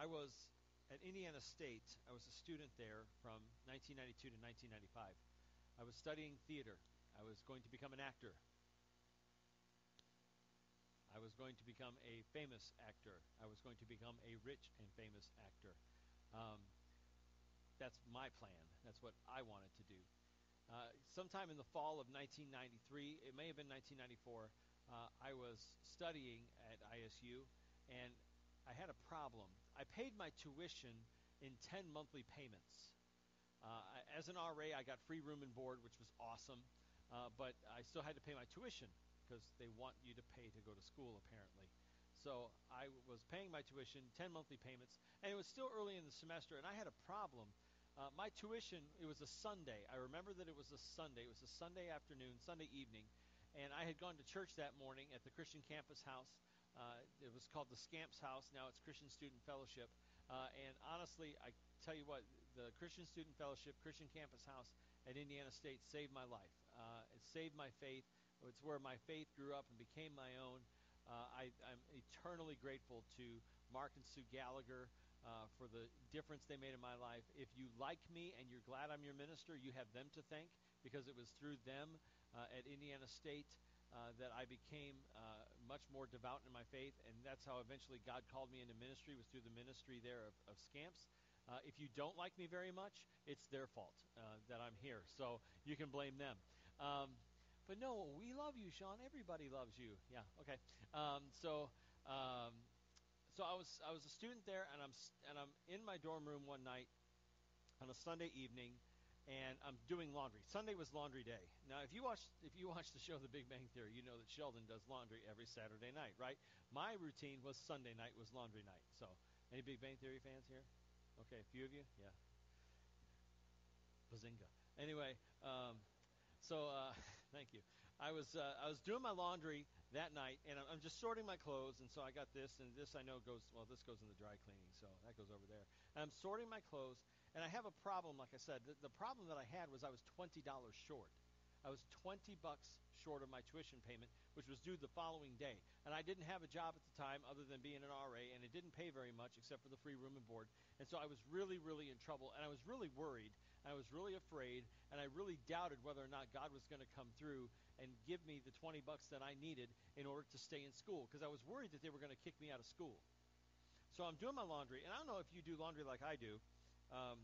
I was at Indiana State. I was a student there from 1992 to 1995. I was studying theater. I was going to become an actor. I was going to become a famous actor. I was going to become a rich and famous actor. Um, that's my plan. That's what I wanted to do. Uh, sometime in the fall of 1993, it may have been 1994, uh, I was studying at ISU, and I had a problem. I paid my tuition in 10 monthly payments. Uh, as an RA, I got free room and board, which was awesome, uh, but I still had to pay my tuition because they want you to pay to go to school, apparently. So I was paying my tuition, 10 monthly payments, and it was still early in the semester, and I had a problem uh, my tuition, it was a Sunday. I remember that it was a Sunday. It was a Sunday afternoon, Sunday evening, and I had gone to church that morning at the Christian Campus House. Uh, it was called the Scamps House. Now it's Christian Student Fellowship. Uh, and honestly, I tell you what, the Christian Student Fellowship, Christian Campus House at Indiana State saved my life. Uh, it saved my faith. It's where my faith grew up and became my own. Uh, I, I'm eternally grateful to Mark and Sue Gallagher uh, for the difference they made in my life. If you like me and you're glad I'm your minister, you have them to thank because it was through them uh, at Indiana State uh, that I became uh, much more devout in my faith, and that's how eventually God called me into ministry was through the ministry there of, of Scamps. Uh, if you don't like me very much, it's their fault uh, that I'm here, so you can blame them. Um, but no, we love you, Sean. Everybody loves you. Yeah, okay. Um, so um, so I was I was a student there, and I'm and I'm in my dorm room one night on a Sunday evening, and I'm doing laundry. Sunday was laundry day. Now, if you watch if you watch the show The Big Bang Theory, you know that Sheldon does laundry every Saturday night, right? My routine was Sunday night was laundry night. So, any Big Bang Theory fans here? Okay, a few of you, yeah. Bazinga. Anyway, um, so uh, thank you. I was uh, I was doing my laundry that night, and I'm just sorting my clothes, and so I got this, and this I know goes well. This goes in the dry cleaning, so that goes over there. And I'm sorting my clothes, and I have a problem. Like I said, the, the problem that I had was I was twenty dollars short. I was 20 bucks short of my tuition payment, which was due the following day. And I didn't have a job at the time other than being an RA, and it didn't pay very much except for the free room and board. And so I was really, really in trouble, and I was really worried, and I was really afraid, and I really doubted whether or not God was going to come through and give me the 20 bucks that I needed in order to stay in school because I was worried that they were going to kick me out of school. So I'm doing my laundry, and I don't know if you do laundry like I do. Um,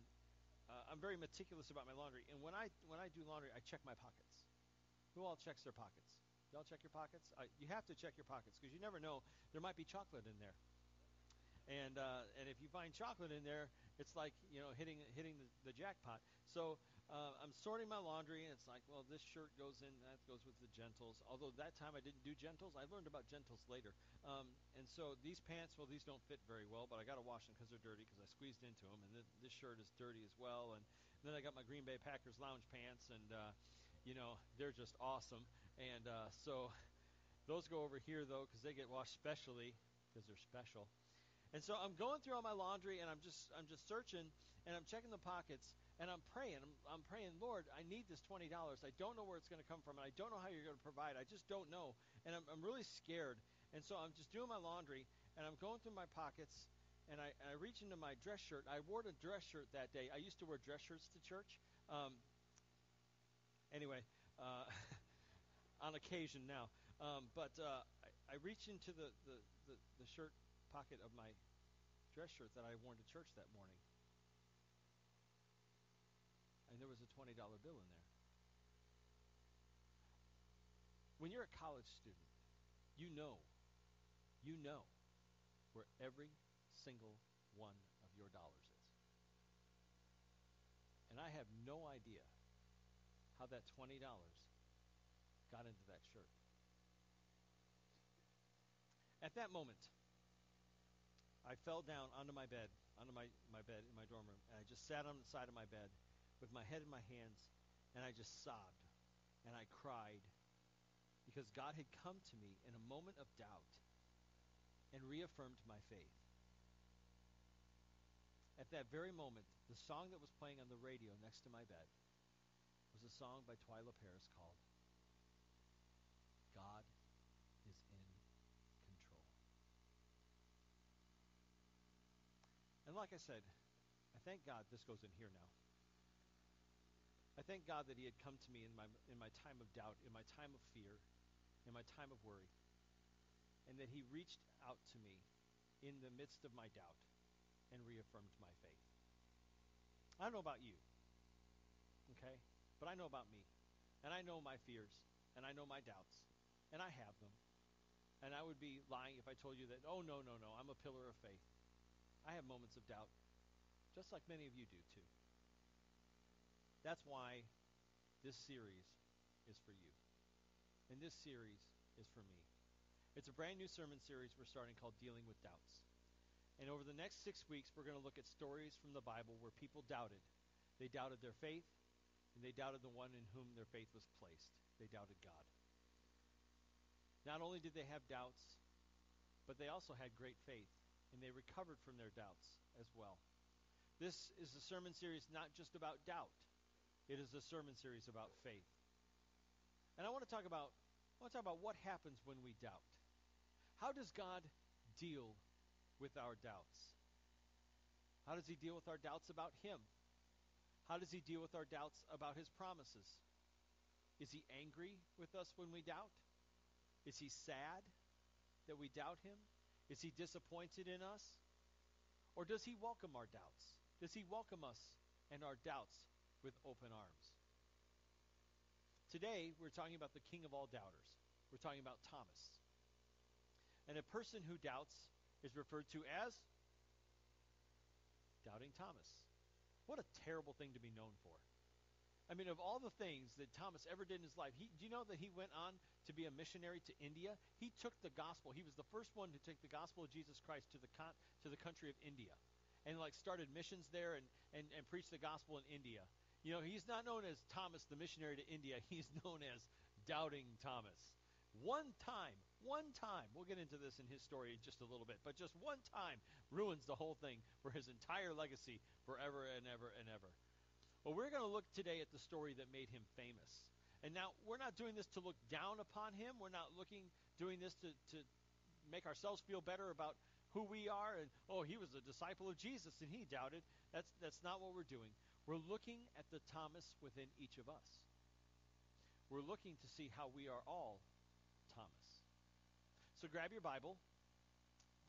uh, I'm very meticulous about my laundry, and when I when I do laundry, I check my pockets. Who all checks their pockets? Y'all check your pockets. Uh, you have to check your pockets because you never know there might be chocolate in there. And uh, and if you find chocolate in there, it's like you know hitting hitting the, the jackpot. So uh, I'm sorting my laundry, and it's like, well, this shirt goes in, that goes with the gentles. Although that time I didn't do gentles, I learned about gentles later. Um, and so these pants, well, these don't fit very well, but I got to wash them because they're dirty because I squeezed into them. And th- this shirt is dirty as well. And then I got my Green Bay Packers lounge pants, and uh, you know they're just awesome. And uh, so those go over here though because they get washed specially because they're special. And so I'm going through all my laundry, and I'm just I'm just searching, and I'm checking the pockets and I'm praying. I'm, I'm praying, Lord, I need this $20. I don't know where it's going to come from, and I don't know how you're going to provide. I just don't know. And I'm, I'm really scared. And so I'm just doing my laundry, and I'm going through my pockets, and I, and I reach into my dress shirt. I wore a dress shirt that day. I used to wear dress shirts to church. Um, anyway, uh, on occasion now. Um, but uh, I, I reach into the, the, the, the shirt pocket of my dress shirt that I wore to church that morning there was a $20 bill in there. When you're a college student, you know, you know where every single one of your dollars is. And I have no idea how that $20 got into that shirt. At that moment, I fell down onto my bed, onto my, my bed in my dorm room, and I just sat on the side of my bed with my head in my hands, and I just sobbed and I cried because God had come to me in a moment of doubt and reaffirmed my faith. At that very moment, the song that was playing on the radio next to my bed was a song by Twila Paris called God is in Control. And like I said, I thank God this goes in here now. I thank God that He had come to me in my in my time of doubt, in my time of fear, in my time of worry, and that He reached out to me in the midst of my doubt and reaffirmed my faith. I don't know about you, okay, but I know about me, and I know my fears, and I know my doubts, and I have them. And I would be lying if I told you that, oh, no, no, no, I'm a pillar of faith. I have moments of doubt, just like many of you do too. That's why this series is for you. And this series is for me. It's a brand new sermon series we're starting called Dealing with Doubts. And over the next six weeks, we're going to look at stories from the Bible where people doubted. They doubted their faith, and they doubted the one in whom their faith was placed. They doubted God. Not only did they have doubts, but they also had great faith, and they recovered from their doubts as well. This is a sermon series not just about doubt, it is a sermon series about faith. And I want to talk about I want to talk about what happens when we doubt. How does God deal with our doubts? How does he deal with our doubts about him? How does he deal with our doubts about his promises? Is he angry with us when we doubt? Is he sad that we doubt him? Is he disappointed in us? Or does he welcome our doubts? Does he welcome us and our doubts with open arms. Today, we're talking about the king of all doubters. We're talking about Thomas. And a person who doubts is referred to as Doubting Thomas. What a terrible thing to be known for. I mean, of all the things that Thomas ever did in his life, he, do you know that he went on to be a missionary to India? He took the gospel. He was the first one to take the gospel of Jesus Christ to the con, to the country of India, and like started missions there and, and, and preached the gospel in India. You know, he's not known as Thomas the missionary to India. He's known as Doubting Thomas. One time, one time, we'll get into this in his story in just a little bit, but just one time ruins the whole thing for his entire legacy forever and ever and ever. Well, we're going to look today at the story that made him famous. And now, we're not doing this to look down upon him. We're not looking, doing this to, to make ourselves feel better about who we are and oh he was a disciple of Jesus and he doubted that's that's not what we're doing we're looking at the Thomas within each of us. We're looking to see how we are all Thomas. So grab your Bible,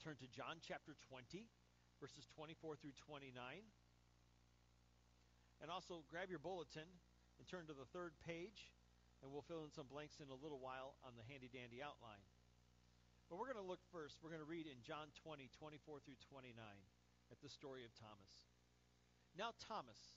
turn to John chapter 20, verses 24 through 29. And also grab your bulletin and turn to the third page, and we'll fill in some blanks in a little while on the handy dandy outline. But we're going to look first, we're going to read in John 20, 24 through 29, at the story of Thomas. Now, Thomas,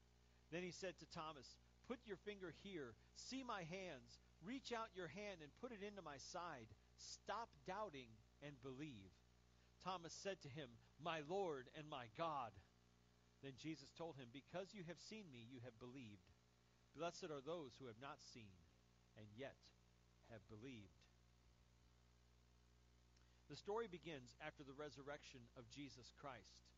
Then he said to Thomas, Put your finger here. See my hands. Reach out your hand and put it into my side. Stop doubting and believe. Thomas said to him, My Lord and my God. Then Jesus told him, Because you have seen me, you have believed. Blessed are those who have not seen and yet have believed. The story begins after the resurrection of Jesus Christ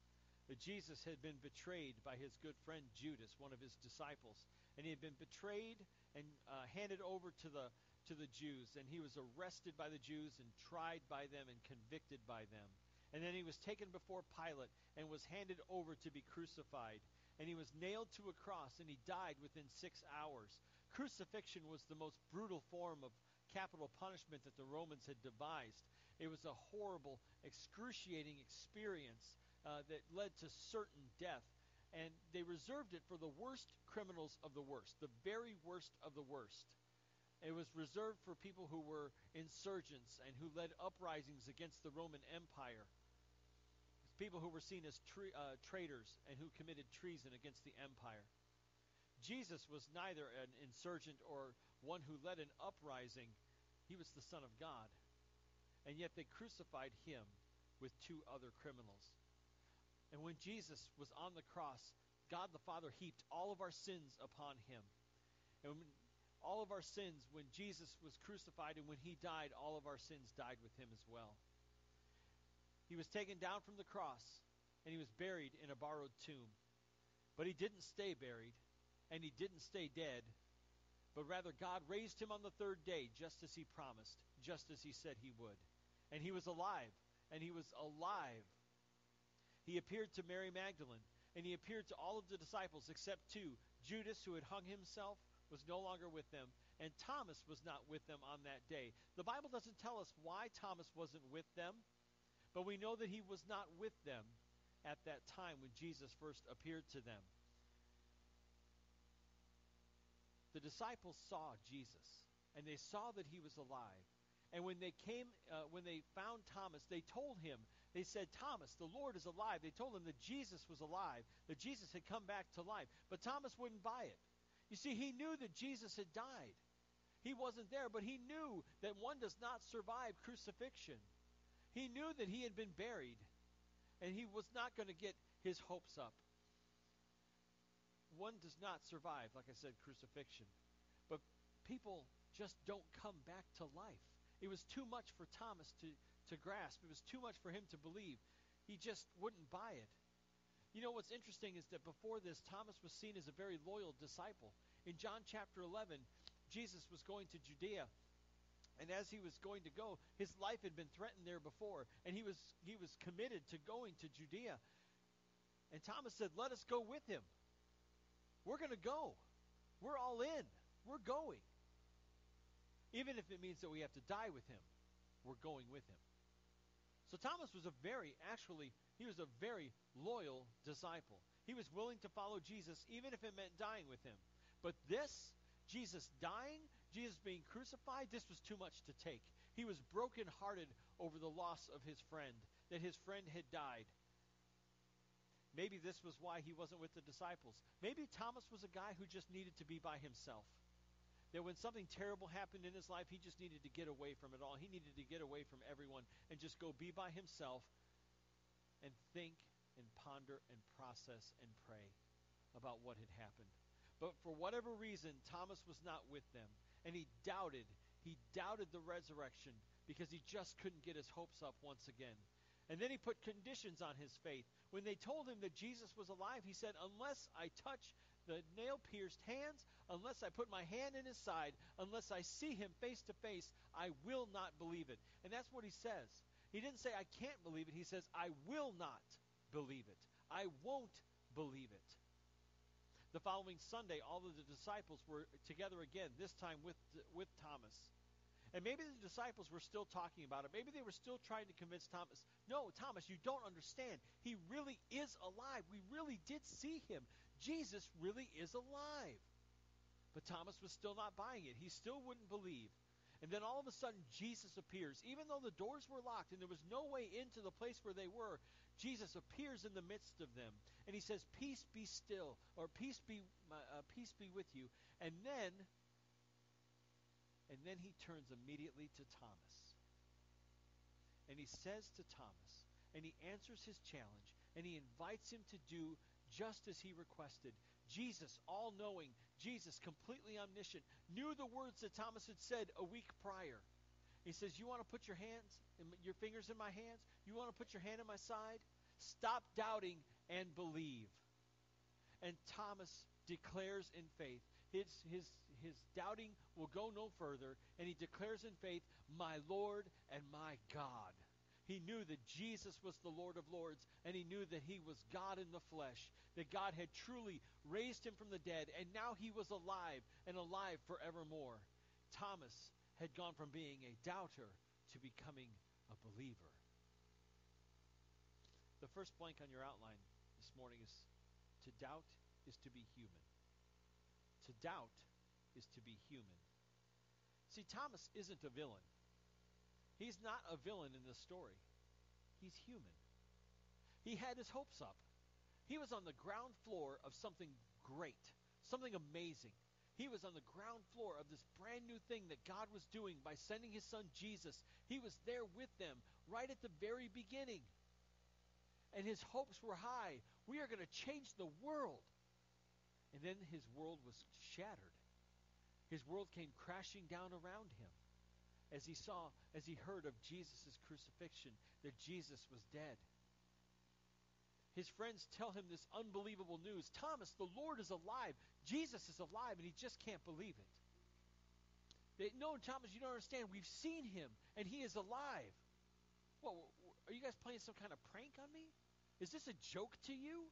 that Jesus had been betrayed by his good friend Judas, one of his disciples, and he had been betrayed and uh, handed over to the to the Jews, and he was arrested by the Jews and tried by them and convicted by them. And then he was taken before Pilate and was handed over to be crucified. And he was nailed to a cross and he died within six hours. Crucifixion was the most brutal form of capital punishment that the Romans had devised. It was a horrible, excruciating experience uh, that led to certain death. And they reserved it for the worst criminals of the worst, the very worst of the worst. It was reserved for people who were insurgents and who led uprisings against the Roman Empire. People who were seen as tra- uh, traitors and who committed treason against the empire. Jesus was neither an insurgent or one who led an uprising. He was the Son of God. And yet they crucified him with two other criminals. And when Jesus was on the cross, God the Father heaped all of our sins upon him. And when, all of our sins, when Jesus was crucified and when he died, all of our sins died with him as well. He was taken down from the cross and he was buried in a borrowed tomb. But he didn't stay buried and he didn't stay dead, but rather God raised him on the third day, just as he promised, just as he said he would. And he was alive, and he was alive. He appeared to Mary Magdalene, and he appeared to all of the disciples except two. Judas, who had hung himself, was no longer with them, and Thomas was not with them on that day. The Bible doesn't tell us why Thomas wasn't with them, but we know that he was not with them at that time when Jesus first appeared to them. The disciples saw Jesus, and they saw that he was alive. And when they came, uh, when they found Thomas, they told him, they said, Thomas, the Lord is alive. They told him that Jesus was alive, that Jesus had come back to life. But Thomas wouldn't buy it. You see, he knew that Jesus had died. He wasn't there, but he knew that one does not survive crucifixion. He knew that he had been buried, and he was not going to get his hopes up. One does not survive, like I said, crucifixion. But people just don't come back to life. It was too much for Thomas to, to grasp. It was too much for him to believe. He just wouldn't buy it. You know what's interesting is that before this, Thomas was seen as a very loyal disciple. In John chapter 11, Jesus was going to Judea, and as he was going to go, his life had been threatened there before, and he was he was committed to going to Judea. And Thomas said, "Let us go with him. We're going to go. We're all in. We're going. Even if it means that we have to die with him, we're going with him." So Thomas was a very, actually, he was a very loyal disciple. He was willing to follow Jesus even if it meant dying with him. But this, Jesus dying, Jesus being crucified, this was too much to take. He was brokenhearted over the loss of his friend, that his friend had died. Maybe this was why he wasn't with the disciples. Maybe Thomas was a guy who just needed to be by himself that when something terrible happened in his life, he just needed to get away from it all. He needed to get away from everyone and just go be by himself and think and ponder and process and pray about what had happened. But for whatever reason, Thomas was not with them, and he doubted. He doubted the resurrection because he just couldn't get his hopes up once again. And then he put conditions on his faith. When they told him that Jesus was alive, he said, Unless I touch the nail pierced hands, unless I put my hand in his side, unless I see him face to face, I will not believe it. And that's what he says. He didn't say, I can't believe it. He says, I will not believe it. I won't believe it. The following Sunday, all of the disciples were together again, this time with, with Thomas. And maybe the disciples were still talking about it. Maybe they were still trying to convince Thomas, no, Thomas, you don't understand. He really is alive. We really did see him. Jesus really is alive. But Thomas was still not buying it. He still wouldn't believe. And then all of a sudden, Jesus appears. Even though the doors were locked and there was no way into the place where they were, Jesus appears in the midst of them. And he says, Peace be still, or peace be, uh, peace be with you. And then, and then he turns immediately to Thomas. And he says to Thomas, and he answers his challenge, and he invites him to do just as he requested. Jesus, all knowing, Jesus, completely omniscient, knew the words that Thomas had said a week prior. He says, You want to put your hands, your fingers in my hands? You want to put your hand in my side? Stop doubting and believe. And Thomas declares in faith. His, his, his doubting will go no further, and he declares in faith, My Lord and my God. He knew that Jesus was the Lord of Lords, and he knew that he was God in the flesh, that God had truly raised him from the dead, and now he was alive and alive forevermore. Thomas had gone from being a doubter to becoming a believer. The first blank on your outline this morning is to doubt is to be human. To doubt is to be human. See, Thomas isn't a villain. He's not a villain in this story. He's human. He had his hopes up. He was on the ground floor of something great, something amazing. He was on the ground floor of this brand new thing that God was doing by sending his son Jesus. He was there with them right at the very beginning. and his hopes were high. We are going to change the world. And then his world was shattered. His world came crashing down around him as he saw, as he heard of Jesus' crucifixion, that Jesus was dead. His friends tell him this unbelievable news Thomas, the Lord is alive. Jesus is alive, and he just can't believe it. They, no, Thomas, you don't understand. We've seen him, and he is alive. Well, are you guys playing some kind of prank on me? Is this a joke to you?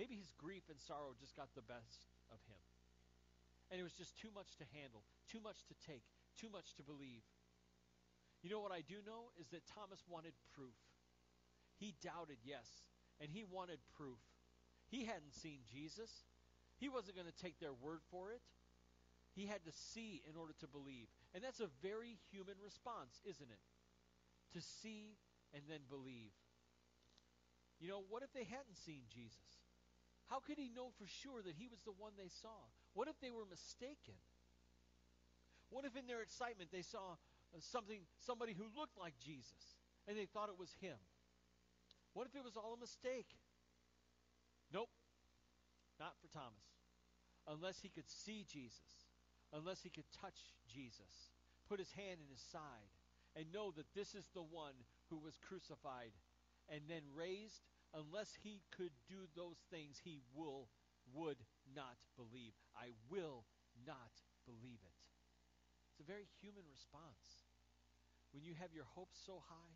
Maybe his grief and sorrow just got the best of him. And it was just too much to handle, too much to take, too much to believe. You know what I do know is that Thomas wanted proof. He doubted, yes, and he wanted proof. He hadn't seen Jesus. He wasn't going to take their word for it. He had to see in order to believe. And that's a very human response, isn't it? To see and then believe. You know, what if they hadn't seen Jesus? How could he know for sure that he was the one they saw? What if they were mistaken? What if in their excitement they saw something somebody who looked like Jesus and they thought it was him? What if it was all a mistake? Nope. Not for Thomas. Unless he could see Jesus, unless he could touch Jesus, put his hand in his side, and know that this is the one who was crucified and then raised, unless he could do those things, he will would not believe. I will not believe it. It's a very human response. When you have your hopes so high,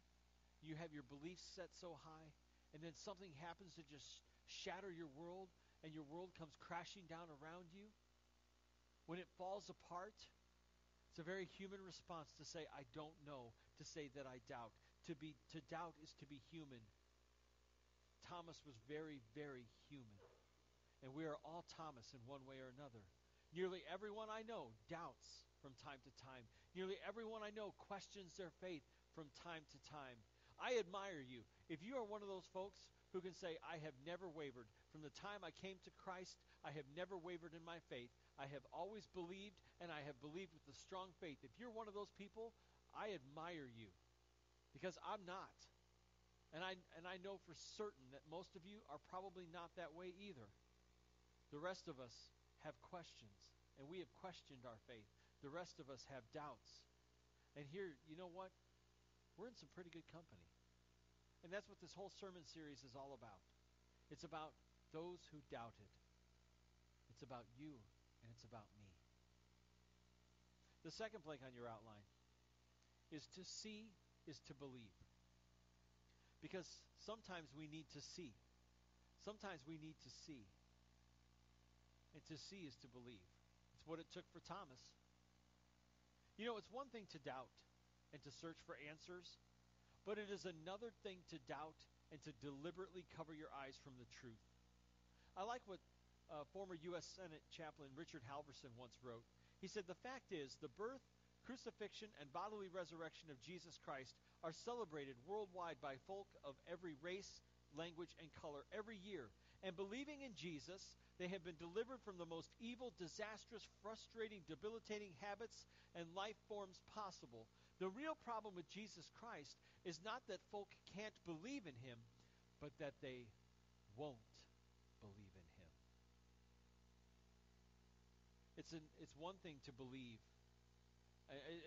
you have your beliefs set so high, and then something happens to just shatter your world, and your world comes crashing down around you, when it falls apart, it's a very human response to say, I don't know, to say that I doubt. To be to doubt is to be human. Thomas was very, very human. And we are all Thomas in one way or another. Nearly everyone I know doubts from time to time. Nearly everyone I know questions their faith from time to time. I admire you. If you are one of those folks who can say, I have never wavered. From the time I came to Christ, I have never wavered in my faith. I have always believed, and I have believed with a strong faith. If you're one of those people, I admire you because I'm not. And I, and I know for certain that most of you are probably not that way either. The rest of us have questions, and we have questioned our faith. The rest of us have doubts. And here, you know what? We're in some pretty good company. And that's what this whole sermon series is all about. It's about those who doubted. It's about you, and it's about me. The second blank on your outline is to see is to believe. Because sometimes we need to see. Sometimes we need to see. And to see is to believe. It's what it took for Thomas. You know, it's one thing to doubt and to search for answers, but it is another thing to doubt and to deliberately cover your eyes from the truth. I like what uh, former U.S. Senate chaplain Richard Halverson once wrote. He said, The fact is, the birth, crucifixion, and bodily resurrection of Jesus Christ are celebrated worldwide by folk of every race, language, and color every year. And believing in Jesus, they have been delivered from the most evil, disastrous, frustrating, debilitating habits and life forms possible. The real problem with Jesus Christ is not that folk can't believe in him, but that they won't believe in him. It's, an, it's one thing to believe,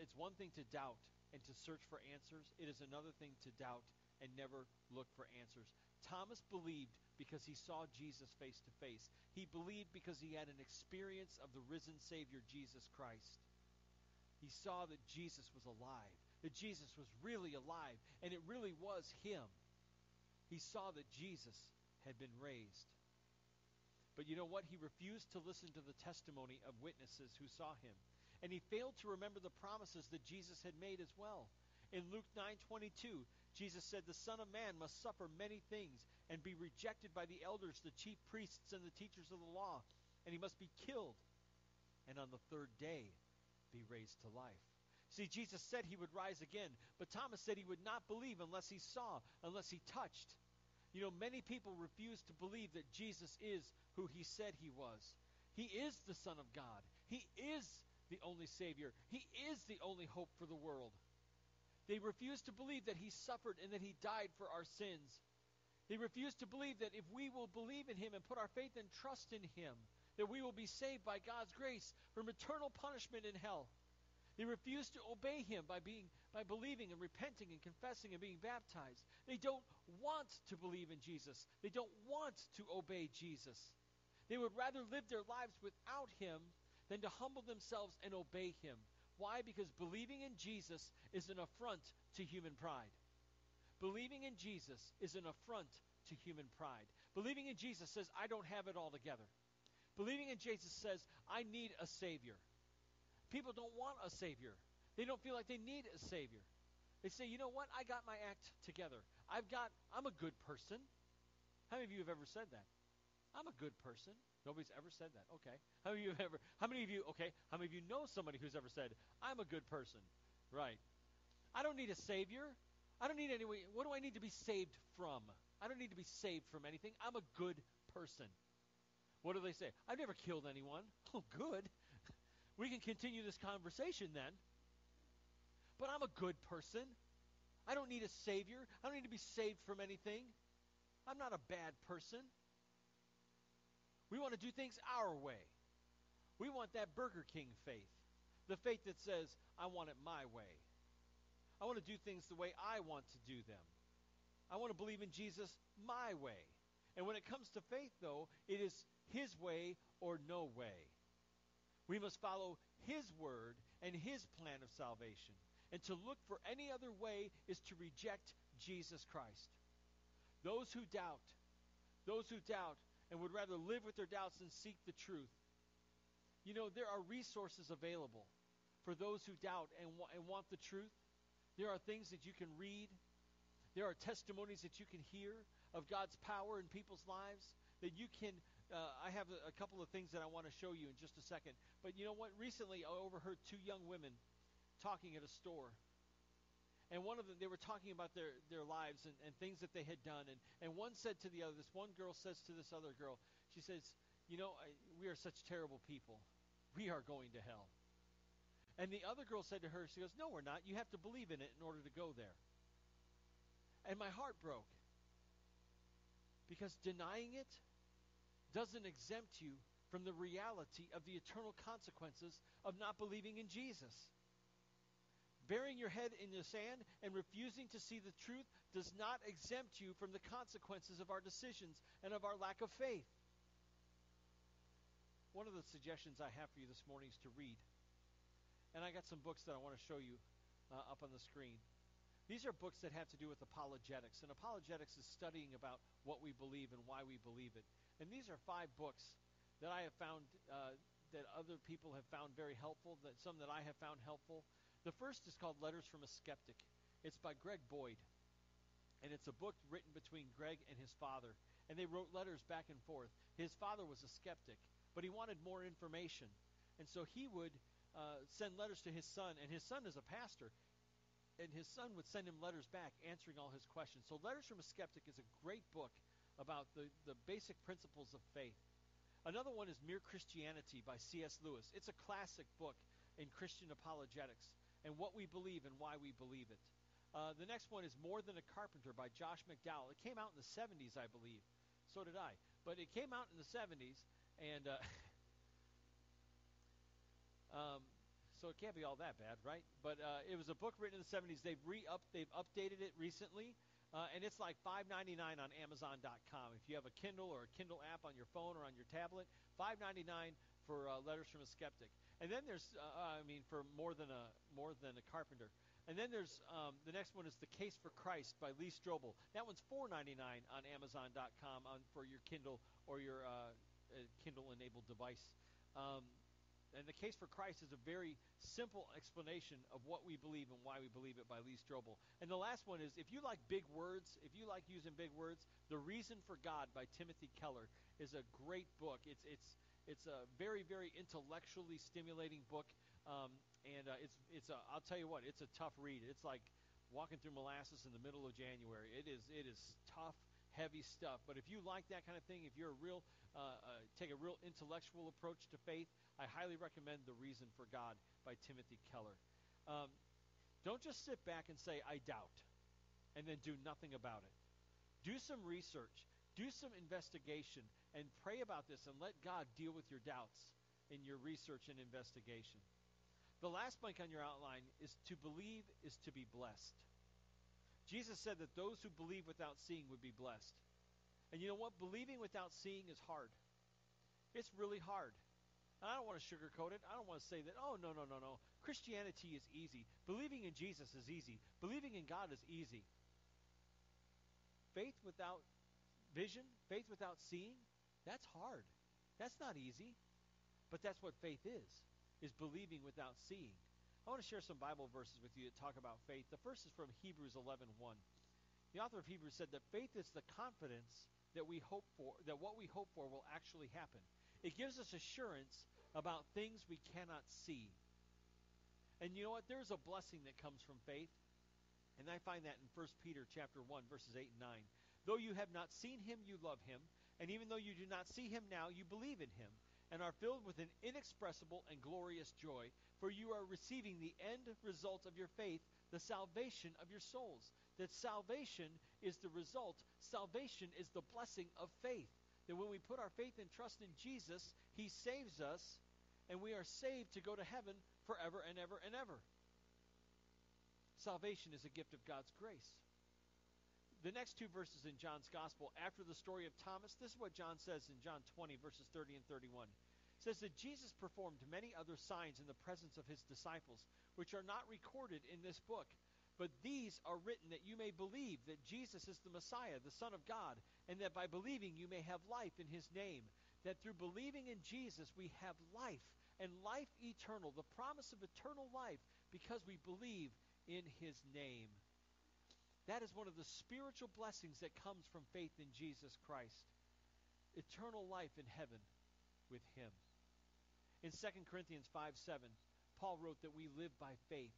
it's one thing to doubt and to search for answers. It is another thing to doubt and never look for answers. Thomas believed because he saw Jesus face to face. He believed because he had an experience of the risen Savior, Jesus Christ. He saw that Jesus was alive, that Jesus was really alive, and it really was him. He saw that Jesus had been raised. But you know what? He refused to listen to the testimony of witnesses who saw him. And he failed to remember the promises that Jesus had made as well. In Luke 9:22, Jesus said, "The Son of Man must suffer many things and be rejected by the elders, the chief priests, and the teachers of the law, and he must be killed, and on the third day be raised to life." See, Jesus said he would rise again, but Thomas said he would not believe unless he saw, unless he touched. You know, many people refuse to believe that Jesus is who he said he was. He is the Son of God. He is the only Savior. He is the only hope for the world. They refuse to believe that he suffered and that he died for our sins. They refuse to believe that if we will believe in him and put our faith and trust in him, that we will be saved by God's grace from eternal punishment in hell. They refuse to obey him by being by believing and repenting and confessing and being baptized. They don't want to believe in Jesus. They don't want to obey Jesus. They would rather live their lives without him than to humble themselves and obey him. Why? Because believing in Jesus is an affront to human pride. Believing in Jesus is an affront to human pride. Believing in Jesus says, I don't have it all together. Believing in Jesus says, I need a Savior. People don't want a Savior. They don't feel like they need a Savior. They say, you know what? I got my act together. I've got, I'm a good person. How many of you have ever said that? I'm a good person. Nobody's ever said that. Okay. How many of you ever, how many of you, okay, how many of you know somebody who's ever said, I'm a good person? Right. I don't need a Savior. I don't need any, what do I need to be saved from? I don't need to be saved from anything. I'm a good person. What do they say? I've never killed anyone. Oh, good. We can continue this conversation then. But I'm a good person. I don't need a Savior. I don't need to be saved from anything. I'm not a bad person. We want to do things our way. We want that Burger King faith. The faith that says, I want it my way. I want to do things the way I want to do them. I want to believe in Jesus my way. And when it comes to faith, though, it is His way or no way. We must follow His word and His plan of salvation. And to look for any other way is to reject Jesus Christ. Those who doubt, those who doubt and would rather live with their doubts than seek the truth. You know, there are resources available for those who doubt and, and want the truth. There are things that you can read. There are testimonies that you can hear of God's power in people's lives that you can. Uh, I have a, a couple of things that I want to show you in just a second. But you know what? Recently, I overheard two young women talking at a store. And one of them, they were talking about their, their lives and, and things that they had done. And, and one said to the other, this one girl says to this other girl, she says, You know, I, we are such terrible people. We are going to hell. And the other girl said to her, She goes, No, we're not. You have to believe in it in order to go there. And my heart broke. Because denying it doesn't exempt you from the reality of the eternal consequences of not believing in Jesus. Burying your head in the sand and refusing to see the truth does not exempt you from the consequences of our decisions and of our lack of faith. One of the suggestions I have for you this morning is to read. And I got some books that I want to show you uh, up on the screen. These are books that have to do with apologetics. And apologetics is studying about what we believe and why we believe it. And these are five books that I have found uh, that other people have found very helpful, that some that I have found helpful. The first is called Letters from a Skeptic. It's by Greg Boyd. And it's a book written between Greg and his father. And they wrote letters back and forth. His father was a skeptic, but he wanted more information. And so he would uh, send letters to his son, and his son is a pastor. And his son would send him letters back answering all his questions. So, Letters from a Skeptic is a great book about the, the basic principles of faith. Another one is Mere Christianity by C.S. Lewis. It's a classic book in Christian apologetics and what we believe and why we believe it. Uh, the next one is More Than a Carpenter by Josh McDowell. It came out in the 70s, I believe. So did I. But it came out in the 70s, and uh, um, so it can't be all that bad, right? But uh, it was a book written in the 70s. They've re-up, they've updated it recently, uh, and it's like $5.99 on Amazon.com. If you have a Kindle or a Kindle app on your phone or on your tablet, $5.99 for uh, Letters from a Skeptic. And then there's, uh, I mean, for more than a more than a carpenter. And then there's um, the next one is The Case for Christ by Lee Strobel. That one's $4.99 on Amazon.com on, for your Kindle or your uh, uh, Kindle-enabled device. Um, and The Case for Christ is a very simple explanation of what we believe and why we believe it by Lee Strobel. And the last one is if you like big words, if you like using big words, The Reason for God by Timothy Keller is a great book. It's it's it's a very, very intellectually stimulating book, um, and uh, it's it's a, I'll tell you what, it's a tough read. It's like walking through molasses in the middle of January. It is it is tough, heavy stuff. But if you like that kind of thing, if you're a real uh, uh, take a real intellectual approach to faith, I highly recommend The Reason for God by Timothy Keller. Um, Don't just sit back and say, I doubt, and then do nothing about it. Do some research, do some investigation, and pray about this, and let God deal with your doubts in your research and investigation. The last blank on your outline is to believe is to be blessed. Jesus said that those who believe without seeing would be blessed. And you know what? Believing without seeing is hard. It's really hard. And I don't want to sugarcoat it. I don't want to say that, oh, no, no, no, no. Christianity is easy. Believing in Jesus is easy. Believing in God is easy. Faith without vision, faith without seeing, that's hard. That's not easy. But that's what faith is, is believing without seeing. I want to share some Bible verses with you that talk about faith. The first is from Hebrews 11:1. The author of Hebrews said that faith is the confidence that we hope for, that what we hope for will actually happen. It gives us assurance about things we cannot see. And you know what? There's a blessing that comes from faith. And I find that in 1 Peter chapter 1 verses 8 and 9. Though you have not seen him, you love him, and even though you do not see him now, you believe in him and are filled with an inexpressible and glorious joy, for you are receiving the end result of your faith, the salvation of your souls. That salvation is the result, salvation is the blessing of faith. That when we put our faith and trust in Jesus, he saves us and we are saved to go to heaven forever and ever and ever. Salvation is a gift of God's grace. The next two verses in John's Gospel, after the story of Thomas, this is what John says in John 20, verses 30 and 31. It says that Jesus performed many other signs in the presence of his disciples, which are not recorded in this book. But these are written that you may believe that Jesus is the Messiah, the Son of God, and that by believing you may have life in his name. That through believing in Jesus we have life, and life eternal, the promise of eternal life, because we believe in his name. That is one of the spiritual blessings that comes from faith in Jesus Christ. Eternal life in heaven with him. In 2 Corinthians 5 7, Paul wrote that we live by faith,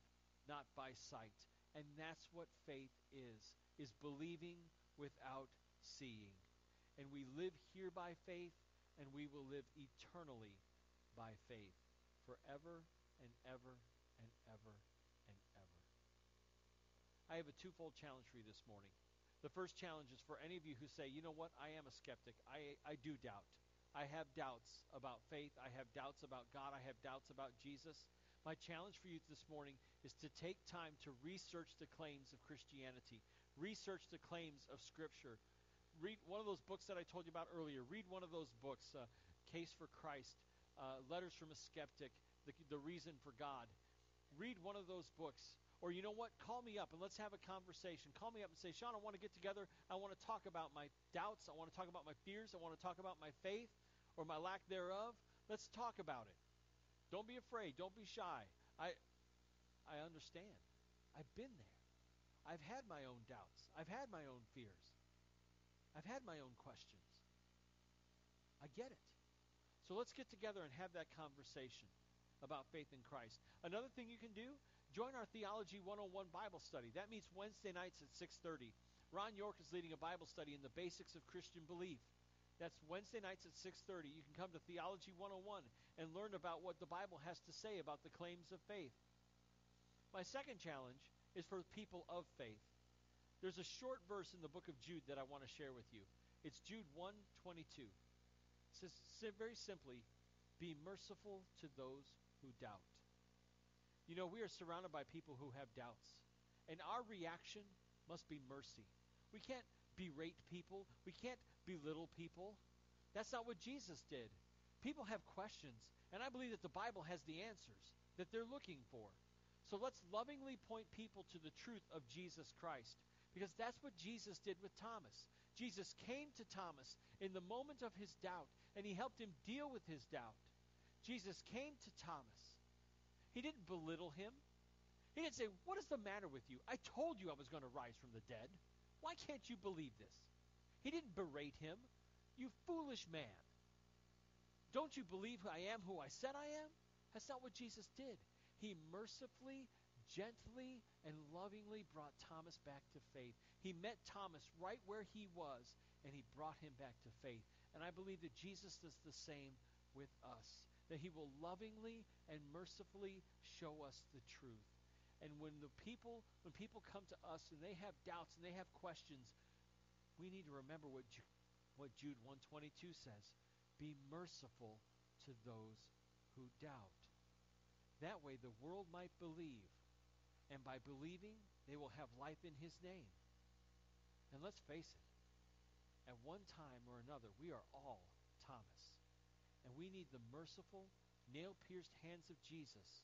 not by sight. And that's what faith is, is believing without seeing. And we live here by faith, and we will live eternally by faith forever and ever and ever and ever. I have a twofold challenge for you this morning. The first challenge is for any of you who say, you know what, I am a skeptic. I, I do doubt. I have doubts about faith. I have doubts about God. I have doubts about Jesus. My challenge for you this morning is to take time to research the claims of Christianity, research the claims of Scripture. Read one of those books that I told you about earlier. Read one of those books, uh, Case for Christ, uh, Letters from a Skeptic, the, the Reason for God. Read one of those books. Or you know what? Call me up and let's have a conversation. Call me up and say, Sean, I want to get together. I want to talk about my doubts. I want to talk about my fears. I want to talk about my faith or my lack thereof. Let's talk about it. Don't be afraid. Don't be shy. I, I understand. I've been there. I've had my own doubts. I've had my own fears. I've had my own questions. I get it. So let's get together and have that conversation about faith in Christ. Another thing you can do, join our Theology 101 Bible study. That meets Wednesday nights at 6:30. Ron York is leading a Bible study in the basics of Christian belief. That's Wednesday nights at 6:30. You can come to Theology 101 and learn about what the Bible has to say about the claims of faith. My second challenge is for people of faith. There's a short verse in the book of Jude that I want to share with you. It's Jude 1:22. It says very simply, "Be merciful to those who doubt." You know, we are surrounded by people who have doubts, and our reaction must be mercy. We can't berate people. We can't belittle people. That's not what Jesus did. People have questions, and I believe that the Bible has the answers that they're looking for. So let's lovingly point people to the truth of Jesus Christ because that's what Jesus did with Thomas. Jesus came to Thomas in the moment of his doubt and he helped him deal with his doubt. Jesus came to Thomas. He didn't belittle him. He didn't say, What is the matter with you? I told you I was going to rise from the dead. Why can't you believe this? He didn't berate him. You foolish man. Don't you believe I am who I said I am? That's not what Jesus did. He mercifully, gently, and lovingly brought Thomas back to faith. He met Thomas right where he was, and he brought him back to faith. And I believe that Jesus does the same with us. That he will lovingly and mercifully show us the truth. And when the people when people come to us and they have doubts and they have questions, we need to remember what Jude, what Jude 122 says. Be merciful to those who doubt. That way the world might believe. And by believing, they will have life in his name. And let's face it, at one time or another, we are all Thomas. And we need the merciful, nail pierced hands of Jesus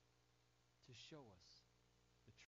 to show us